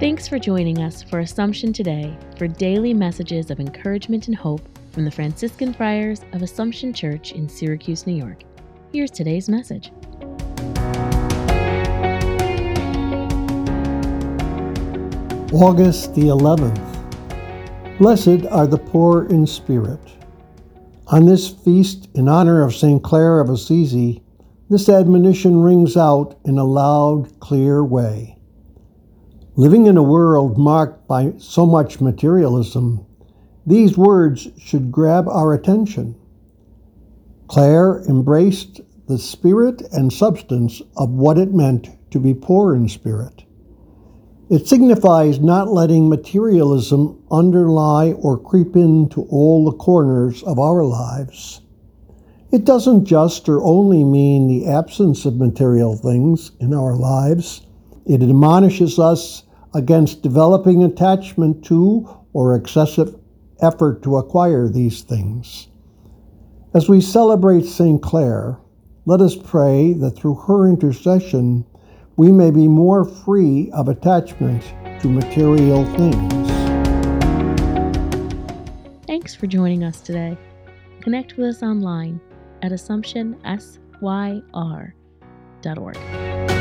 for joining us for Assumption Today for daily messages of encouragement and hope from the Franciscan Friars of Assumption Church in Syracuse, New York. Here's today's message. August the 11th. Blessed are the poor in spirit. On this feast, in honor of St. Clare of Assisi, this admonition rings out in a loud, clear way. Living in a world marked by so much materialism, these words should grab our attention. Clare embraced the spirit and substance of what it meant to be poor in spirit. It signifies not letting materialism underlie or creep into all the corners of our lives. It doesn't just or only mean the absence of material things in our lives. It admonishes us against developing attachment to or excessive effort to acquire these things. As we celebrate St. Clare, let us pray that through her intercession, we may be more free of attachment to material things. Thanks for joining us today. Connect with us online at AssumptionSYR.org.